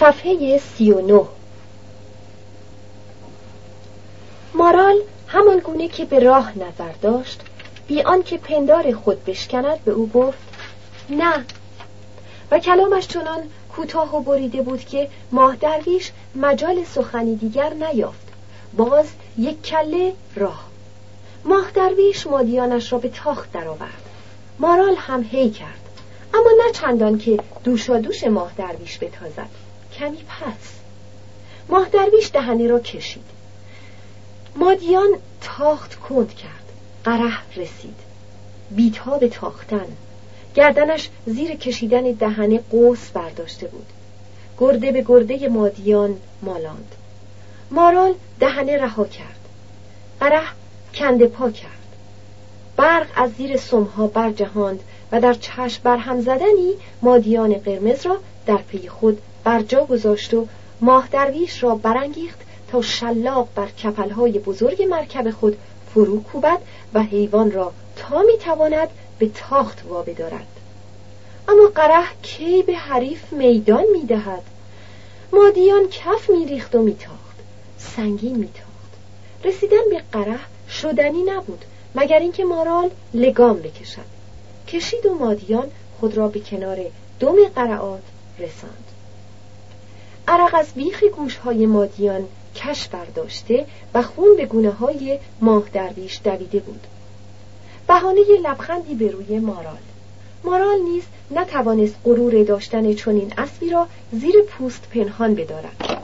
صفحه سی و نه. مارال همان گونه که به راه نظر داشت بی آنکه پندار خود بشکند به او گفت نه. و کلامش چنان کوتاه و بریده بود که ماه درویش مجال سخنی دیگر نیافت. باز یک کله راه. ماه درویش مادیانش را به تاخت درآورد. مارال هم هی کرد. اما نه چندان که دوشا دوش ماه درویش بتازد. کمی پس. ماه درویش دهنه را کشید. مادیان تاخت کند کرد. قره رسید. بیتا به تاختن. گردنش زیر کشیدن دهنه قوس برداشته بود. گرده به گرده مادیان مالاند. مارال دهنه رها کرد. قره کنده پا کرد. برق از زیر سمها برجهاند و در چشم برهم زدنی مادیان قرمز را در پی خود برجا گذاشت و ماه درویش را برانگیخت تا شلاق بر کپلهای بزرگ مرکب خود فرو کوبد و حیوان را تا می‌تواند به تاخت وابدارد اما قره کی به حریف میدان می‌دهد؟ مادیان کف میریخت و میتاخت. سنگین میتاخت. رسیدن به قره شدنی نبود مگر اینکه مارال لگام بکشد. کشید و مادیان خود را به کنار دم قرعات رساند. عرق از بیخ گوشهای مادیان کش برداشته و خون به گونه های ماه درویش دویده بود. بهانه لبخندی به روی مارال. مارال نیز نتوانست غرور داشتن چنین اسبی را زیر پوست پنهان بدارد.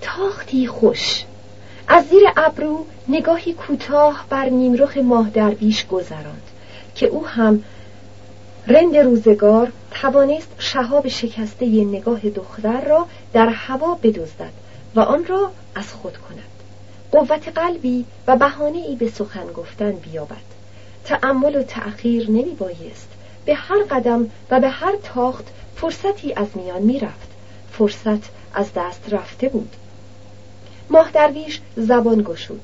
تاختی خوش. از زیر ابرو نگاهی کوتاه بر نیمرخ ماه درویش گذراند که او هم رند روزگار توانست شهاب شکسته ی نگاه دختر را در هوا بدزدد و آن را از خود کند. قوت قلبی و بهانه ای به سخن گفتن بیابد. تأمل و تأخیر نمی بایست به هر قدم و به هر تاخت فرصتی از میان می رفت فرصت از دست رفته بود. ماه درویش زبان گشود.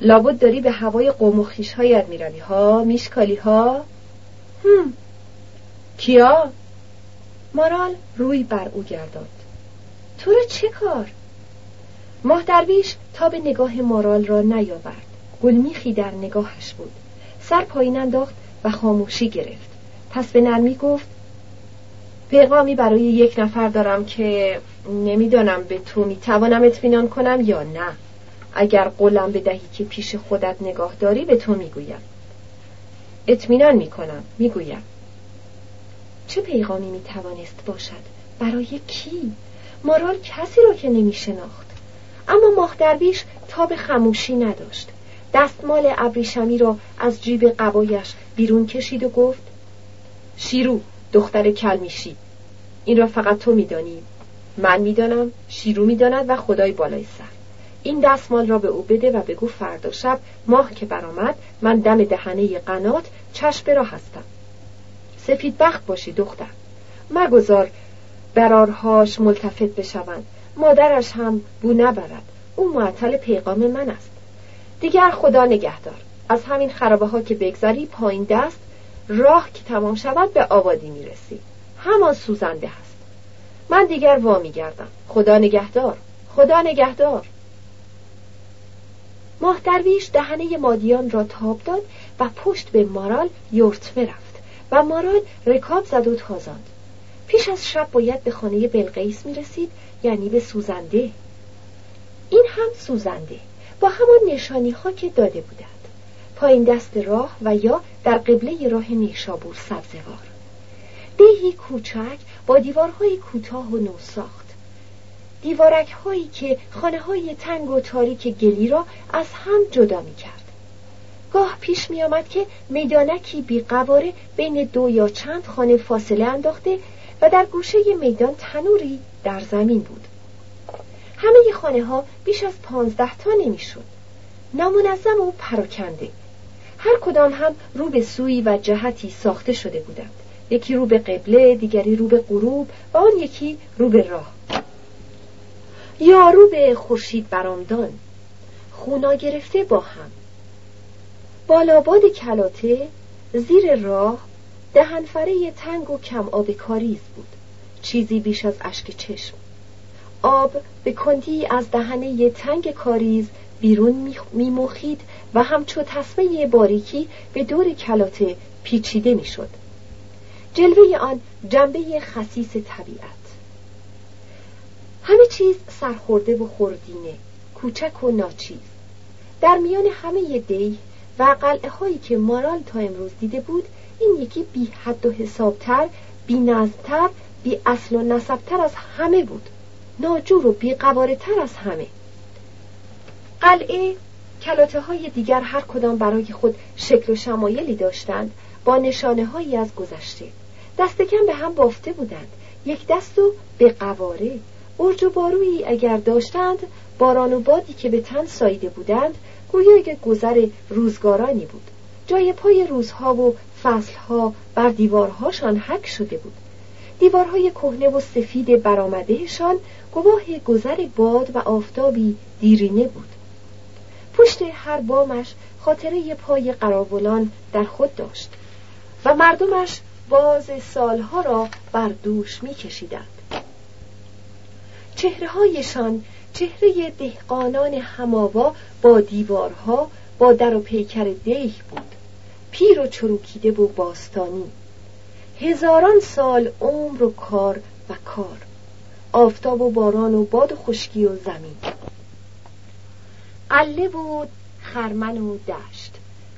لابد داری به هوای قوم و خیشهایت می روی ها میشکالی ها هم. کیا؟ مارال روی بر او گرداند. تو را چه کار؟ ماه درویش تا به نگاه مارال را نیاورد. گلمیخی در نگاهش بود. سر پایین انداخت و خاموشی گرفت. پس به نرمی گفت پیغامی برای یک نفر دارم که نمی‌دانم به تو می‌توانم اطمینان کنم یا نه. اگر قولم بدهی که پیش خودت نگاه داری به تو می‌گویم. اطمینان می‌کنم می‌گویم. چه پیغامی می‌توانست باشد؟ برای کی؟ مارال کسی را که نمیشناخت. اما ماه درویش تا به خموشی نداشت. دستمال ابریشمی را از جیب قبایش بیرون کشید و گفت شیرو دختر کلمیشی این را فقط تو میدانی. من می‌دانم شیرو می‌داند و خدای بالای سر. این دستمال را به او بده و بگو فردا شب ماه که برآمد من دم دهنه قنات چشم را هستم. سفید بخت باشی دختر. مگذار برارهاش ملتفت بشوند. مادرش هم بو نبرد. او معطل پیغام من است. دیگر خدا نگهدار. از همین خرابه ها که بگذری پایین دست راه که تمام شود به آبادی می‌رسی. همان سوزنده هست. من دیگر وا میگردم خدا نگهدار. خدا نگهدار. ماه درویش دهنه مادیان را تاب داد و پشت به مارال یورتمه رفت و مارال رکاب زد و تازاند. پیش از شب باید به خانه بلقیس می رسید یعنی به سوزنده. این هم سوزنده با همان نشانی ها که داده بودند. پایین دست راه و یا در قبله راه نیشابور سبزوار. دیهی کوچک با دیوارهای کوتاه و نوساخت. دیوارک هایی که خانه های تنگ و تاریک گلی را از هم جدا می کرد. گاه پیش می آمد که میدانکی بی قواره بین دو یا چند خانه فاصله انداخته و در گوشه میدان تنوری در زمین بود. همه خانه ها بیش از پانزده تا نمی شد. نامنظم و پراکنده. هر کدام هم رو به سوی و جهتی ساخته شده بودند. یکی رو به قبله، دیگری رو به غروب و آن یکی رو به راه. یارو به خورشید برامدان خونا گرفته با هم. بالاباد کلاته زیر راه دهنفره تنگ و کم آب کاریز بود. چیزی بیش از اشک چشم. آب به کندی از دهنه تنگ کاریز بیرون میمخید و همچو تصمه باریکی به دور کلاته پیچیده می‌شد جلوه آن جنبه خصیص طبیعت. همه چیز سرخورده و خوردینه کوچک و ناچیز. در میان همه دی و قلعه هایی که مارال تا امروز دیده بود این یکی بی حد و حسابتر بی نزدتر بی اصل و نسبتر از همه بود. ناجور و بی تر از همه. قلعه کلاته های دیگر هر کدام برای خود شکل و شمایلی داشتند با نشانه هایی از گذشته. دست کم به هم بافته بودند. یک دست و به قواره. برج و بارویی اگر داشتند باران و بادی که به تن سایده بودند گویا که گذر روزگارانی بود. جای پای روزها و فصلها بر دیوارهاشان حک شده بود. دیوارهای کهنه و سفید برآمدهشان گواه گذر باد و آفتابی دیرینه بود. پشت هر بامش خاطره پای قراولان در خود داشت و مردمش باز سالها را بر دوش میکشیدند. چهرههایشان چهره دهقانان هماوا با دیوارها با در و پیکر دیه بود. پیر و چروکیده و باستانی. هزاران سال عمر و کار و کار. آفتاب و باران و باد و خشکی و زمین. قله و خرمن و دشت.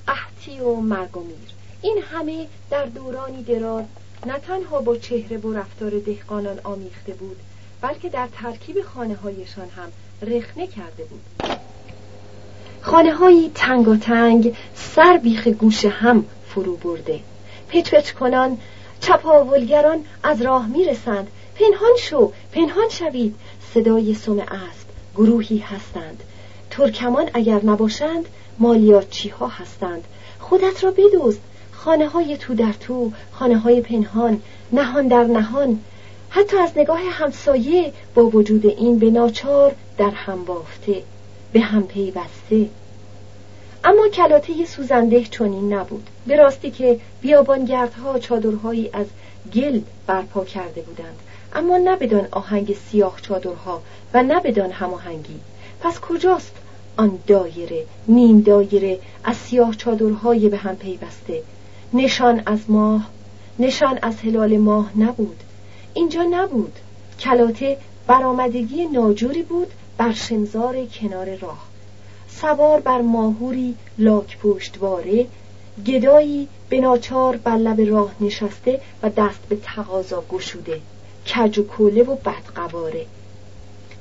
قحطی و مرگ و میر. این همه در دورانی دراز نه تنها با چهره و رفتار دهقانان آمیخته بود بلکه در ترکیب خانه هایشان هم رخنه کرده بود. خانه هایی تنگ و تنگ سر بیخ گوش هم فرو برده. پچ پچ کنان چپاولگران از راه می‌رسند. پنهان شو پنهان شوید. صدای سم است گروهی هستند. ترکمان اگر نباشند مالیاتچی ها هستند؟ خودت را بدوزد خانه های تو در تو خانه های پنهان. نهان در نهان. حتی از نگاه همسایه با وجود این به ناچار در هم بافته به هم پیوسته. اما کلاته سوزنده چنین نبود. به راستی که بیابانگردها چادرهایی از گل برپا کرده بودند. اما نه بدان آهنگ سیاه چادرها و نه بدان هماهنگی. پس کجاست آن دایره نیم دایره از سیاه چادرهای به هم پیوسته؟ نشان از ماه نشان از هلال ماه نبود. اینجا نبود. کلاته برآمدگی ناجوری بود بر شنزار کنار راه. سوار بر ماهوری لاک پشتواره گدایی به ناچار بر راه نشسته و دست به تقاضا گشوده کج و کوله و بدقواره.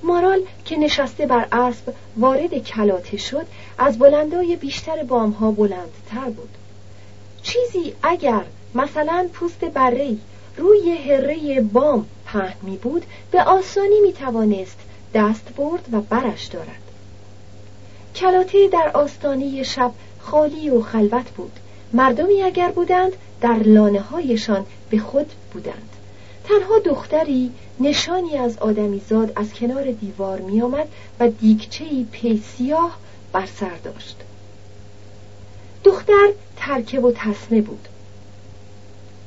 مارال که نشسته بر اسب وارد کلاته شد از بلندای بیشتر بامها بلندتر بود. چیزی اگر مثلا پوست بره روی هره بام پهن می بود به آسانی می توانست دست برد و برش دارد. کلاته در آستانه شب خالی و خلوت بود. مردمی اگر بودند در لانه هایشان به خود بودند. تنها دختری نشانی از آدمیزاد از کنار دیوار می آمد و دیگچهی پیسیاه بر سر داشت. دختر ترکه و تسمه بود.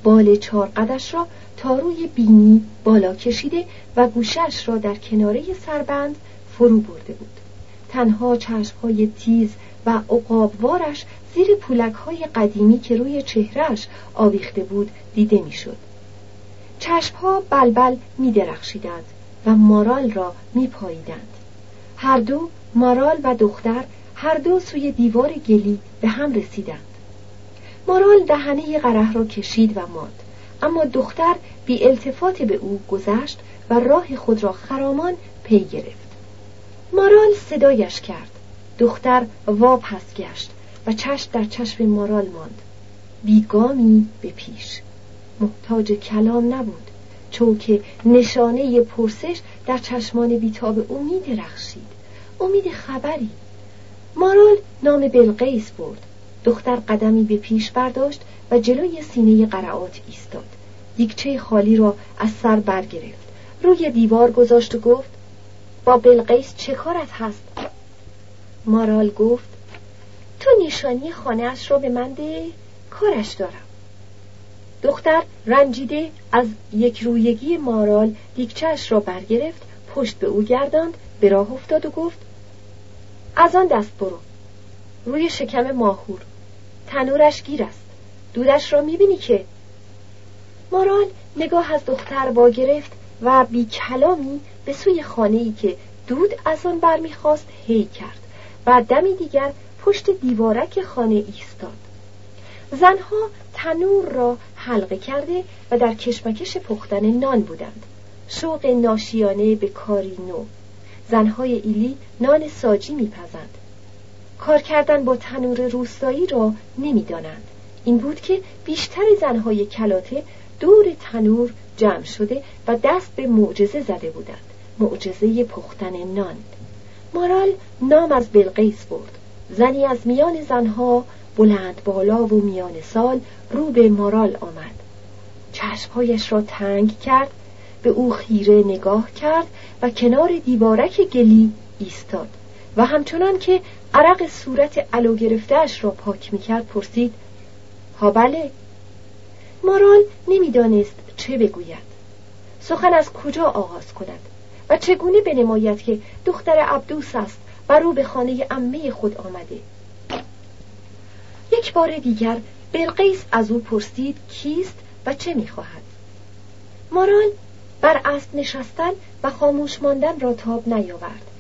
بال چارقدش را تا روی بینی بالا کشیده و گوشش را در کناره سربند فرو برده بود تنها چشمهای تیز و عقابوارش زیر پولک های قدیمی که روی چهرش آویخته بود دیده می‌شد. چشمها بلبل می درخشیدند و مارال را می پاییدند. هر دو مارال و دختر هر دو سوی دیوار گلی به هم رسیدند. مارال دهنه قره را کشید و ماند. اما دختر بی التفات به او گذشت و راه خود را خرامان پی گرفت. مارال صدایش کرد. دختر واپس گشت و چشم در چشم مارال ماند. بیگامی به پیش. محتاج کلام نبود. چون نشانه پرسش در چشمان بیتاب او می درخشید امید خبری. مارال نام بلقیس برد. دختر قدمی به پیش برداشت و جلوی سینه قرعات ایستاد. دیگچه خالی را از سر برگرفت. روی دیوار گذاشت و گفت با بلقیس چه کارت هست؟ مارال گفت تو نشانی خانه اش را به من ده کارش دارم. دختر رنجیده از یک رویگی مارال دیکچهش را برگرفت پشت به او گرداند به راه افتاد و گفت از آن دست برو. روی شکم ماهور. تنورش گیر است. دودش را می‌بینی که؟ مارال نگاه از دختر با گرفت و بی کلامی به سوی خانه ای که دود از آن برمیخواست هی کرد و دمی دیگر پشت دیوارک خانه ایستاد. زنها تنور را حلقه کرده و در کشمکش پختن نان بودند. شوق ناشیانه به کاری نو. زنهای ایلی نان ساجی میپزند. کار کردن با تنور روستایی را نمی‌دانند. این بود که بیشتر زنهای کلاته دور تنور جمع شده و دست به معجزه زده بودند. معجزه پختن نان. مارال نام از بلقیس برد. زنی از میان زنها بلند بالا و میان سال رو به مارال آمد. چشمهایش را تنگ کرد به او خیره نگاه کرد و کنار دیوارک گلی ایستاد و همچنان که عرق صورت علو گرفتهاش را پاک می‌کرد پرسید ها بله؟ مارال نمی‌دانست چه بگوید. سخن از کجا آغاز کند؟ و چگونه بنماید که دختر عبدوس است و رو به خانه امه خود آمده؟ یک بار دیگر بلقیس از او پرسید کیست و چه می‌خواهد؟ مارال بر اسب نشستن و خاموش ماندن را تاب نیاورد.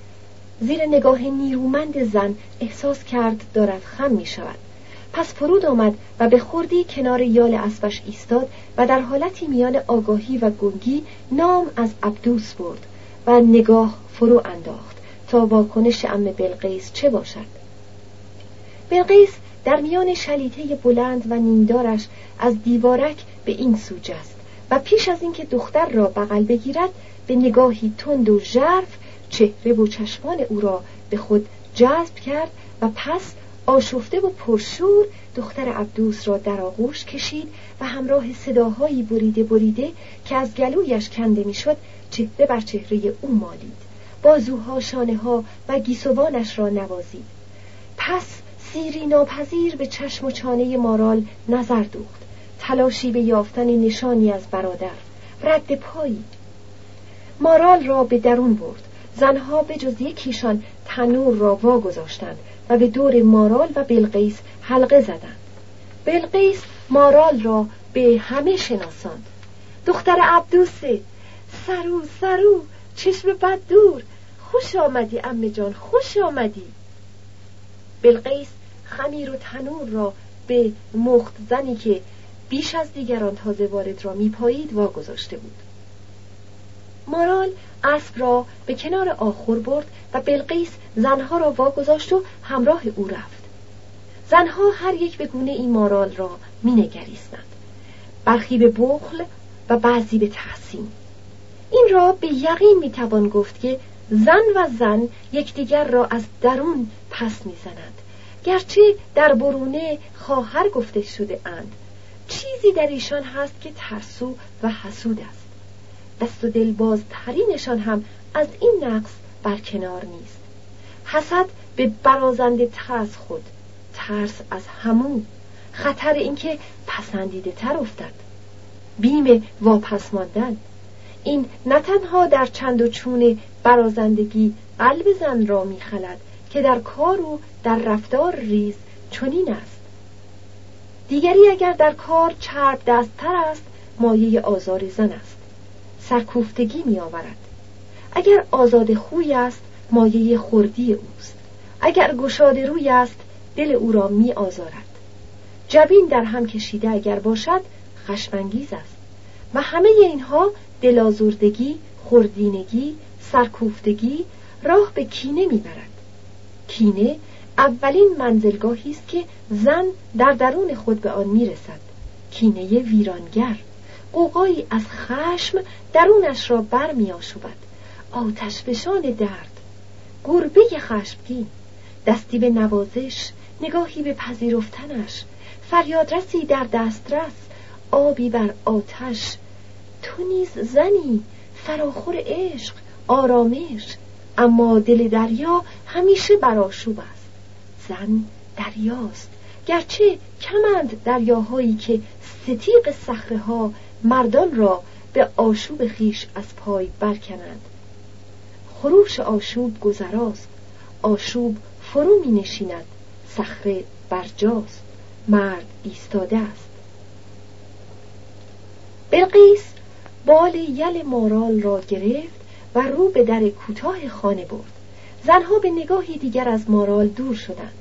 زیر نگاه نیرومند زن احساس کرد دارد خم می شود پس فرود آمد و به خوردی کنار یال اسبش ایستاد و در حالتی میان آگاهی و گنگی نام از عبدوس برد و نگاه فرو انداخت تا واکنش ام بلقیس چه باشد. بلقیس در میان شلیته بلند و نیمدارش از دیوارک به این سو جست و پیش از اینکه دختر را بغل بگیرد به نگاهی تند و ژرف چهره و چشمان او را به خود جذب کرد و پس آشفته و پرشور دختر عبدوس را در آغوش کشید و همراه صداهایی بریده بریده که از گلویش کنده می‌شد چهره بر چهره او مالید. بازوها شانه ها و گیسوانش را نوازید. پس سیری ناپذیر به چشم و چانه مارال نظر دوخت. تلاشی به یافتن نشانی از برادر رد پایی. مارال را به درون برد. زنها به جز یکیشان تنور را واگذاشتند و به دور مارال و بلقیس حلقه زدند. بلقیس مارال را به همه شناساند. دختر عبدوسه سرو سرو چشم بد دور خوش آمدی امه جان خوش آمدی. بلقیس خمیر و تنور را به مخت زنی که بیش از دیگران تازه وارد را میپایید واگذاشته بود. مارال اسب را به کنار آخر برد و بلقیس زنها را واگذاشت و همراه او رفت. زنها هر یک به گونه این مارال را مینگریستند. برخی به بخل و بعضی به تحسین. این را به یقین می‌توان گفت که زن و زن یکدیگر را از درون پس می‌زنند. گرچه در برونه خواهر گفته شده اند. چیزی در ایشان هست که ترسو و حسود است. دست و دل بازترینشان هم از این نقص برکنار نیست. حسد به برازنده ترس خود ترس از همون. خطر اینکه پسندیده تر افتد. بیم واپس ماندن. این نه تنها در چند و چون برازندگی قلب زن را میخلد که در کار و در رفتار ریز چنین است. دیگری اگر در کار چرب دستتر است مایه آزار زن است. سرکوفتگی می آورد اگر آزاد خوی است مایه خردی اوست. اگر گشاد روی است دل او را می آزارد جبین در هم کشیده اگر باشد خشمانگیز است. و همه اینها دلازردگی خردینگی سرکوفتگی راه به کینه می‌برد. کینه اولین منزلگاهی است که زن در درون خود به آن می‌رسد. کینه ویرانگر. قوقایی از خشم درونش را بر می آشوبد آتش فشان درد. گربه خشمگین. دستی به نوازش نگاهی به پذیرفتنش. فریادرسی در دسترس. آبی بر آتش. تو نیز زنی. فراخور عشق آرامش. اما دل دریا همیشه براشوب است. زن دریاست. گرچه کمند دریاهایی که ستیق صخره ها مردان را به آشوب خیش از پای برکنند. خروش آشوب گذراست آشوب فرو می نشیند صخره برجاست مرد ایستاده است. بلقیس بال یل مارال را گرفت و رو به در کوتاه خانه برد. زنها به نگاهی دیگر از مارال دور شدند.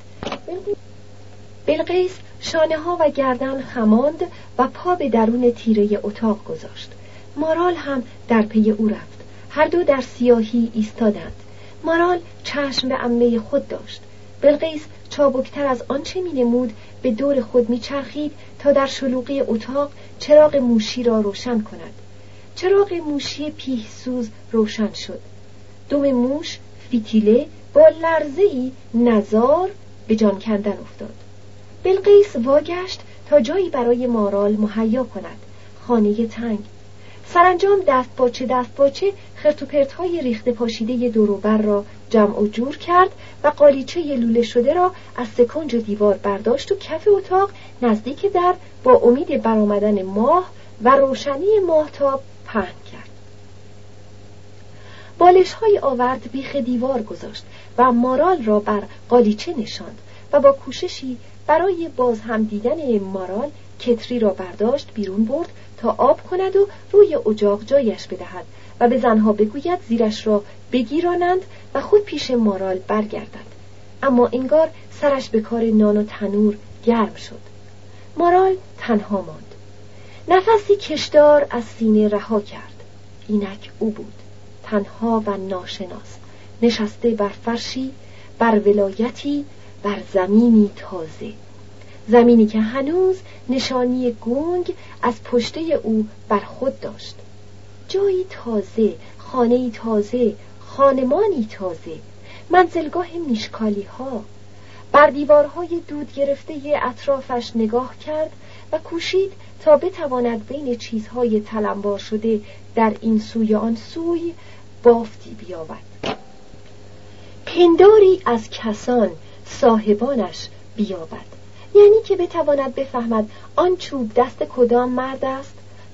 بلقیس شانه ها و گردن خماند و پا به درون تیره اتاق گذاشت. مارال هم در پی او رفت. هر دو در سیاهی ایستادند. مارال چشم به امه خود داشت. بلقیس چابکتر از آنچه می نمود به دور خود می چرخید تا در شلوغی اتاق چراغ موشی را روشن کند. چراغ موشی پیه سوز روشن شد. دم موش فیتیله با لرزه ای نزار به جان کندن افتاد. بلقیس واگشت تا جایی برای مارال مهیا کند. خانه تنگ. سرانجام دست باچه دست باچه خرت های ریخته پاشیده دوروبر را جمع و جور کرد و قالیچه لوله شده را از سکنج دیوار برداشت و کف اتاق نزدیک در با امید برآمدن ماه و روشنی ماهتاب پهن کرد. بالش های آورد بیخ دیوار گذاشت و مارال را بر قالیچه نشاند و با کوششی برای باز هم دیدن مارال کتری را برداشت بیرون برد تا آب کند و روی اجاق جایش بدهد و به زنها بگوید زیرش را بگیرانند و خود پیش مارال برگردد. اما انگار سرش به کار نان و تنور گرم شد. مارال تنها ماند. نفسی کشدار از سینه رها کرد. اینک او بود. تنها و ناشناس. نشسته بر فرشی بر ولایتی بر زمینی تازه. زمینی که هنوز نشانی گنگ از پشته او بر خود داشت. جایی تازه خانه تازه خانمانی تازه منزلگاه میشکالی ها بر دیوارهای دود گرفته اطرافش نگاه کرد و کوشید تا بتواند بین چیزهای تلمبار شده در این سوی آن سوی بافتی بیابد. پنداری از کسان صاحبانش بیابد. یعنی که بتواند بفهمد آن چوب دست کدام مرد است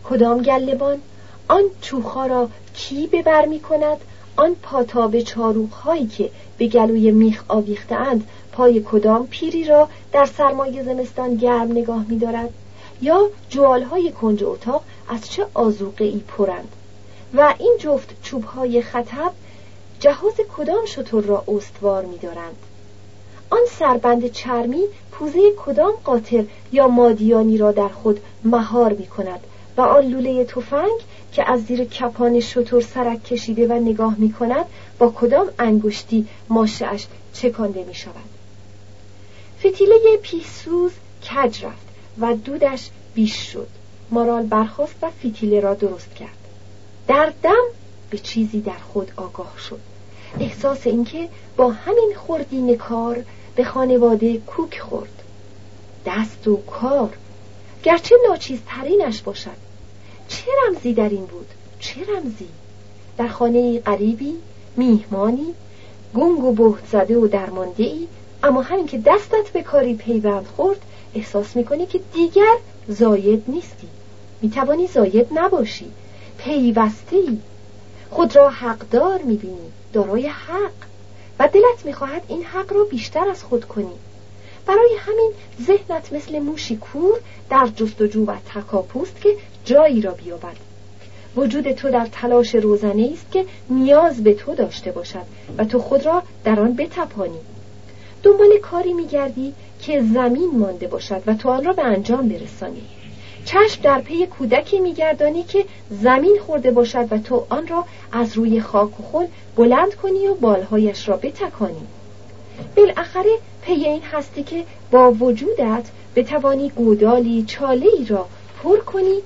کدام گلبان آن چوخها را کی ببر می کند آن پاتاب چاروخ هایی که به گلوی میخ آویخته اند پای کدام پیری را در سرمایه زمستان گرم نگاه می دارد یا جوال های کنج اتاق از چه آزوقه ای پرند؟ و این جفت چوب های خطب جهاز کدام شطور را استوار می دارند آن سربند چرمی پوزه کدام قاطر یا مادیانی را در خود مهار می کند و آن لوله تفنگ که از زیر کپان شطور سرک کشیده و نگاه می کند با کدام انگشتی ماشهاش چکانده می شود فتیله پیسوز کج رفت و دودش بیش شد. مارال برخواست و فتیله را درست کرد. در دم به چیزی در خود آگاه شد. احساس اینکه با همین خوردین کار به خانواده کوک خورد. دست و کار. گرچه ناچیزترینش باشد. چه رمزی در این بود؟ چه رمزی؟ در خانه غریبی میهمانی گنگ و بهت زده و درمانده ای اما همین که دستت به کاری پیوند خورد احساس می‌کنی که دیگر زاید نیستی. می‌توانی زاید نباشی. پیوسته ای خود را حقدار می‌بینی. دارای حق. و دلت می‌خواهد این حق را بیشتر از خود کنی. برای همین ذهنت مثل موشی کور در جستجو و تکاپوست که جایی را بیابد. وجود تو در تلاش روزنه است که نیاز به تو داشته باشد و تو خود را در آن بتپانی. دنبال کاری میگردی که زمین مانده باشد و تو آن را به انجام برسانی. چشم در پی کودکی میگردانی که زمین خورده باشد و تو آن را از روی خاک و خل بلند کنی و بالهایش را بتکانی. بالاخره پی این هستی که با وجودت بتوانی گودالی چاله ای را پر کنی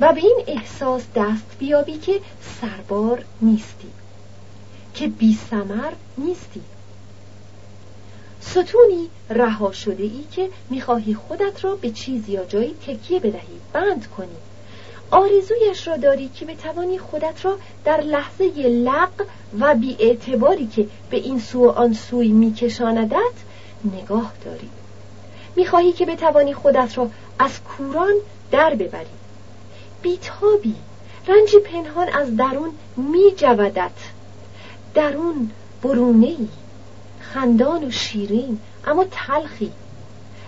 و به این احساس دست بیابی که سربار نیستی که بی سمر نیستی. ستونی رها شده ای که می‌خواهی خودت را به چیز یا جایی تکیه بدهی. بند کنی. آرزویش را داری که بتوانی خودت را در لحظه لق و بی اعتباری که به این سو و آن سوی میکشاندت نگاه داری. می‌خواهی که بتوانی خودت را از کوران در ببریم بیتابی. رنجی پنهان از درون می جودت درون برونه ای خندان و شیرین اما تلخی.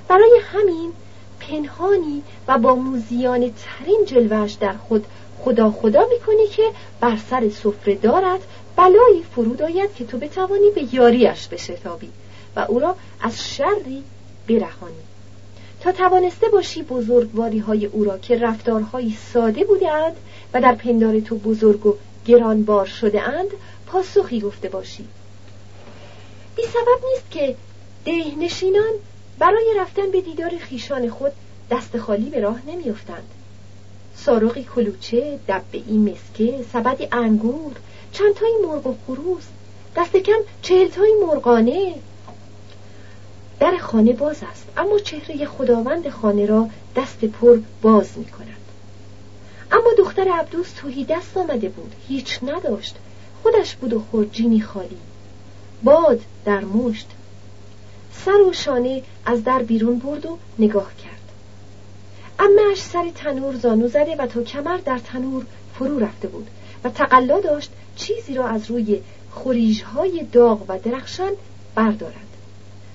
برای همین پنهانی و با موزیان ترین جلوش در خود خدا خدا می‌کنی که بر سر سفره دارد بلایی فرود آید که تو بتوانی به یاریش بشتابی و او را از شری برهانی. تا توانسته باشی بزرگواری های او را که رفتارهایی ساده بودند و در پندار تو بزرگ و گرانبار شده اند پاسخی گفته باشی. بی سبب نیست که دهنشینان برای رفتن به دیدار خیشان خود دست خالی به راه نمیافتند. سارقی کلوچه دبه ای مسکه سبدی انگور چند تایی مرغ و خروس دست کم چهل تایی مرغانه. در خانه باز است اما چهره خداوند خانه را دست پر باز می کند اما دختر عبدوس توهی دست آمده بود هیچ نداشت. خودش بود و خورجینی خالی. باد در مشت. سر و شانه از در بیرون برد و نگاه کرد. امهش سر تنور زانو زده و تا کمر در تنور فرو رفته بود و تقلا داشت چیزی را از روی خوریژهای داغ و درخشان بردارد.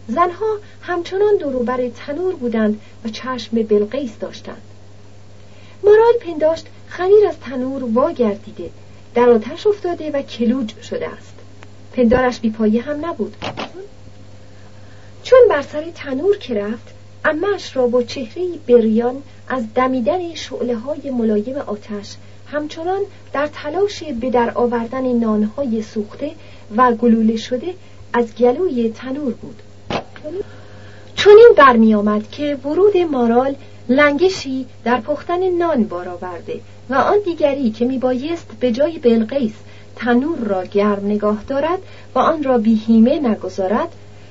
زنها همچنان دوروبر تنور بودند و چشم بلقیس داشتند. مارال پنداشت خمیر از تنور واگردیده در آتش افتاده و کلوج شده است. پندارش بیپایه هم نبود. چون بر سر تنور که رفت امش را با چهره بریان از دمیدن شعله های ملایم آتش همچنان در تلاش به در آوردن نانهای سوخته و گلوله شده از گلوی تنور بود. چون این برمی آمد که ورود مارال لنگشی در پختن نان بار آورده و آن دیگری که می بایست به جای بلقیس تنور را گرم نگاه دارد و آن را بیهیمه نگذارد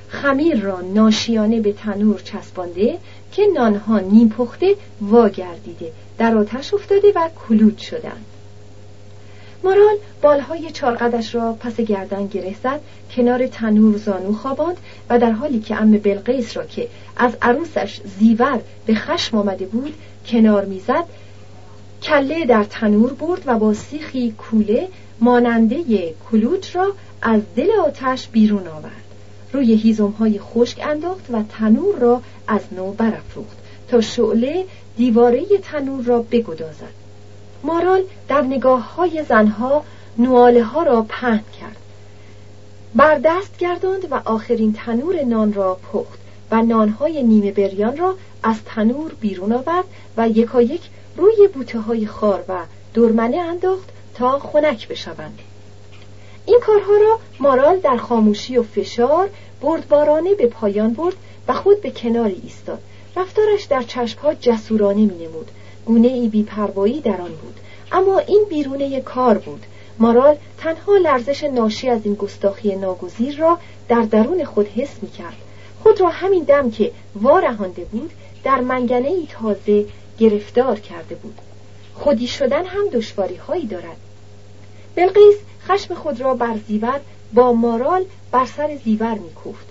خمیر را ناشیانه به تنور چسبانده که نانها نیم پخته واگردیده در آتش افتاده و کلود شدند. مارال بالهای چارقدش را پس گردن گره زد کنار تنور زانو خواباند و در حالی که ام بلقیس را که از عروسش زیور به خشم آمده بود کنار می‌زد کله در تنور برد و با سیخی کوله ماننده کلوچ را از دل آتش بیرون آورد. روی هیزم خشک انداخت و تنور را از نو برافروخت تا شعله دیواره تنور را بگدازد. مارال در نگاه های زنها نواله ها را پهن کرد. بر دست گرداند و آخرین تنور نان را پخت و نانهای نیمه بریان را از تنور بیرون آورد و یکایک روی بوته های خار و دورمنه انداخت تا خنک بشوند. این کارها را مارال در خاموشی و فشار بردبارانه به پایان برد و خود به کناری ایستاد. رفتارش در چشمها جسورانه می نمود گونه ای بیپروایی در آن بود. اما این بیرونه کار بود. مارال تنها لرزش ناشی از این گستاخی ناگزیر را در درون خود حس می کرد خود را همین دم که وارهانده بود در منگنه ای تازه گرفتار کرده بود. خودی شدن هم دشواری هایی دارد. بلقیس خشم خود را بر زیور با مارال بر سر زیور میکوفت.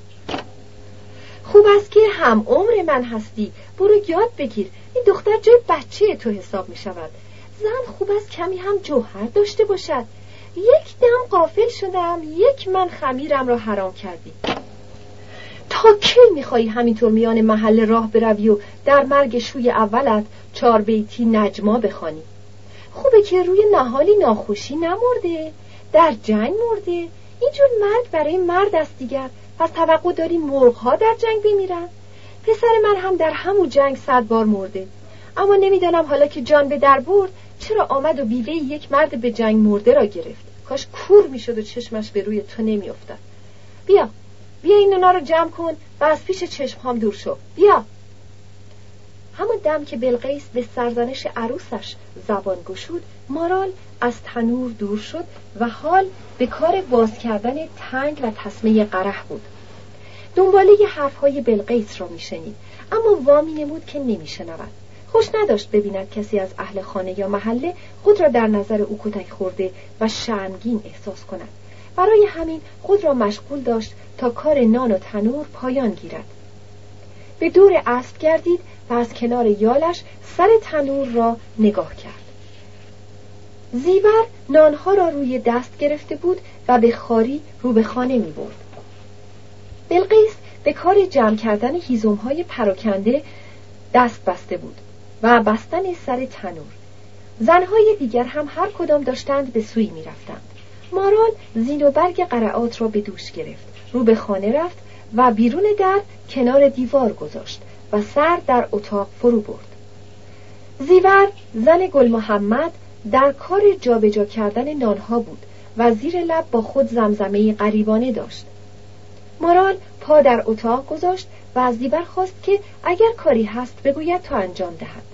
خوب است که هم عمر من هستی. برو یاد بگیر این دختر جای بچه تو حساب می شود زن خوب است کمی هم جوهر داشته باشد. یک دم قافل شدم یک من خمیرم را حرام کردی. تا کی میخوایی همینطور میان محل راه بروی و در مرگ شوی اولت چار بیتی نجما بخوانی؟ خوبه که روی نهالی ناخوشی نمرده در جنگ مرده. اینجور مرگ برای مرد است دیگر. پس توقع داری مرغ در جنگ بمیرن. پسر من هم در همون جنگ صد بار مرده. اما نمی‌دانم حالا که جان به در برد چرا آمد و بیوه یک مرد به جنگ مرده را گرفت؟ کاش کور می‌شد و چشمش به روی تو نمیافتد بیا بیا این اونا رو جمع کن و از پیش چشم هم دور شو. بیا. همون دم که بلقیس به سرزنش عروسش زبان گشود مارال از تنور دور شد و حال به کار باز کردن تنگ و تسمه قره بود. دنباله ی حرفهای بلقیس را میشنید اما وامی نمود که نمیشنود. خوش نداشت ببیند کسی از اهل خانه یا محله خود را در نظر او کتک خورده و شرمگین احساس کند. برای همین خود را مشغول داشت تا کار نان و تنور پایان گیرد. به دور اسب گردید و از کنار یالش سر تنور را نگاه کرد زیور نانها را روی دست گرفته بود و به خاری رو به خانه می برد. بلقیس به کار جمع کردن هیزمهای پراکنده دست بسته بود و بستن سر تنور زنهای دیگر هم هر کدام داشتند به سوی می رفتند. مارال زین و برگ قرعات را به دوش گرفت رو به خانه رفت و بیرون در کنار دیوار گذاشت و سر در اتاق فرو برد. زیور زن گل محمد در کار جابجا کردن نانها بود و زیر لب با خود زمزمه قریبانه داشت. مارال پا در اتاق گذاشت و از زیور خواست که اگر کاری هست بگوید تا انجام دهد.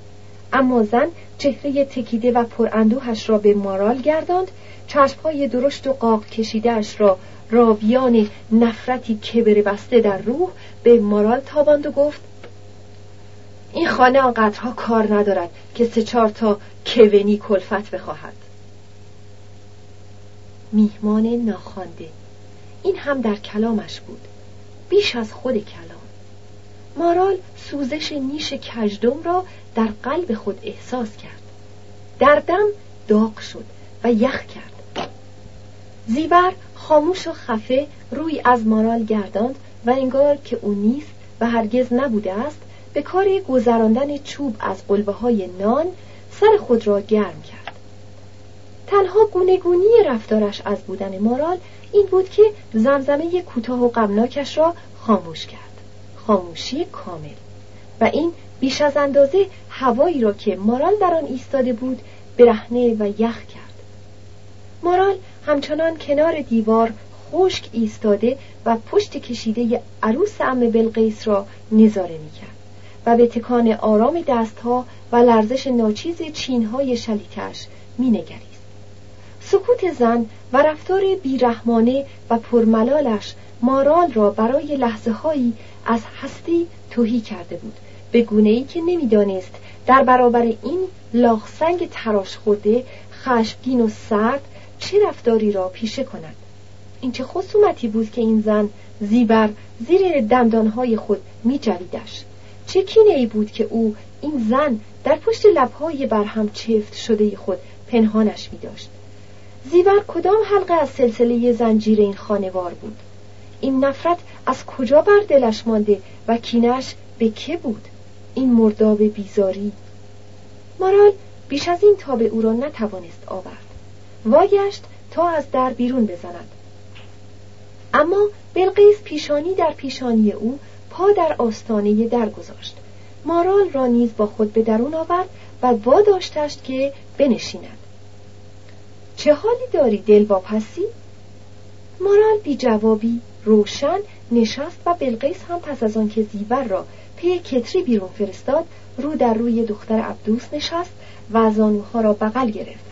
اما زن چهره تکیده و پراندوهش را به مارال گرداند چشمهای درشت و قاق کشیدهاش را راویان نفرتی کبر بسته در روح به مارال تاباند و گفت این خانه آنقدرها کار ندارد که سه چهار تا کوینی کلفت بخواهد. میهمان ناخوانده این هم در کلامش بود بیش از خود کلام. مارال سوزش نیش کجدم را در قلب خود احساس کرد. در دم داغ شد و یخ کرد. زیبر خاموش و خفه روی از مارال گرداند و انگار که او نیست و هرگز نبوده است به کار گذراندن چوب از قلبه های نان سر خود را گرم کرد. تنها گونگونی رفتارش از بودن مارال این بود که زمزمه کوتاه و غمناکش را خاموش کرد. خاموشی کامل. و این بیش از اندازه هوایی را که مارال در آن ایستاده بود برهنه و یخ کرد. مارال همچنان کنار دیوار خشک ایستاده و پشت کشیده عروس ام بلقیس را نظاره می‌کرد و به تکان آرام دستها و لرزش ناچیز چینهای شلیتش مینگرید سکوت زن و رفتار بیرحمانه و پرملالش مارال را برای لحظه هایی از هستی توهی کرده بود به گونه ای که نمی‌دانست. در برابر این لاخسنگ تراش خورده خشمگین و سرد چه رفتاری را پیشه کند؟ این چه خصومتی بود که این زن زیبر زیر دندانهای خود می جویدش چه کینه ای بود که او این زن در پشت لبهای برهم چفت شده خود پنهانش می داشت زیور کدام حلقه از سلسله زنجیر این خانوار بود؟ این نفرت از کجا بر دلش مانده و کینش به که بود؟ این مرداب بیزاری. مارال بیش از این تاب او را نتوانست آورد. واگشت تا از در بیرون بزند. اما بلقیس پیشانی در پیشانی او پا در آستانه در گذاشت مارال را نیز با خود به درون آورد و واداشتش که بنشیند. چه حالی داری دل واپسی مارال بی جوابی روشن نشست و بلقیس هم پس از آنکه زیور را پی کتری بیرون فرستاد رو در روی دختر عبدوس نشست و زانوها را بغل گرفت.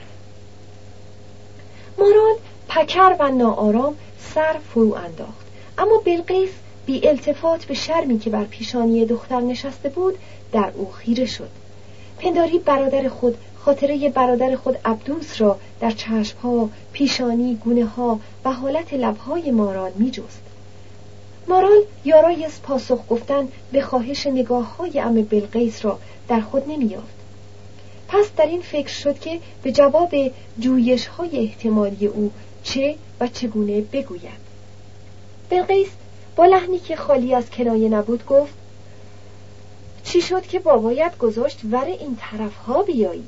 مارال پکر و ناآرام سر فرو انداخت. اما بلقیس بی التفات به شرمی که بر پیشانی دختر نشسته بود در او خیره شد. پنداری برادر خود خاطره برادر خود عبدوس را در چشمها، پیشانی، گونه ها و حالت لبهای مارال می جست. مارال یارای از پاسخ گفتن به خواهش نگاه های ام بلقیس را در خود نمیافت. پس در این فکر شد که به جواب جویش های احتمالی او چه و چگونه بگوید. بلقیس با لحنی که خالی از کنایه نبود گفت چی شد که بابایت گذاشت ور این طرف ها بیایی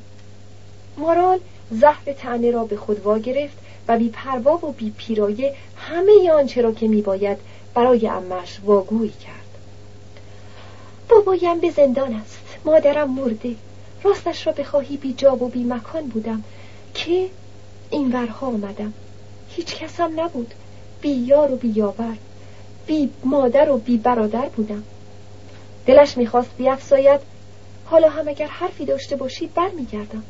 مارال زهر تنه را به خود وا گرفت و بی پروا و بی پیرایه همه آنچه را که میباید برای امش واگویی کرد. بابایم به زندان است مادرم مرده. راستش را بخواهی بی جاب و بی مکان بودم که این ورها آمدم. هیچ کسم نبود. بی یار و بی یاور. بی مادر و بی برادر بودم. دلش می‌خواست بیافزاید. حالا هم اگر حرفی داشته باشید برمیگردم.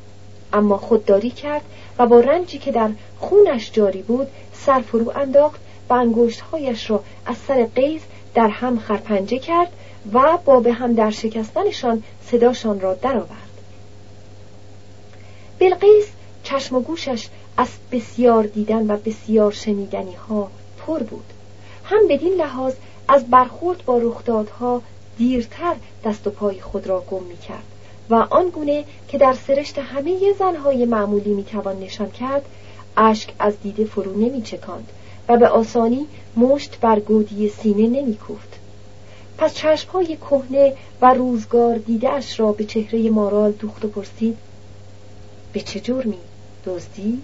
اما خودداری کرد و با رنجی که در خونش جاری بود سر فرو انداخت و انگشتهایش را از سر قیز در هم خرپنجه کرد و با به هم در شکستنشان صداشان را درآورد. بلقیس چشم و گوشش از بسیار دیدن و بسیار شنیدنی ها پر بود هم بدین لحاظ از برخورد با رخدادها دیرتر دست و پای خود را گم می کرد و آنگونه که در سرشت همه زنهای معمولی می توان نشان کرد اشک از دیده فرو نمی چکاند و به آسانی مشت بر گودی سینه نمی کوفت. پس چشمهای کهنه و روزگار دیده اش را به چهره مارال دوخت و پرسید به چه جرمی دزدی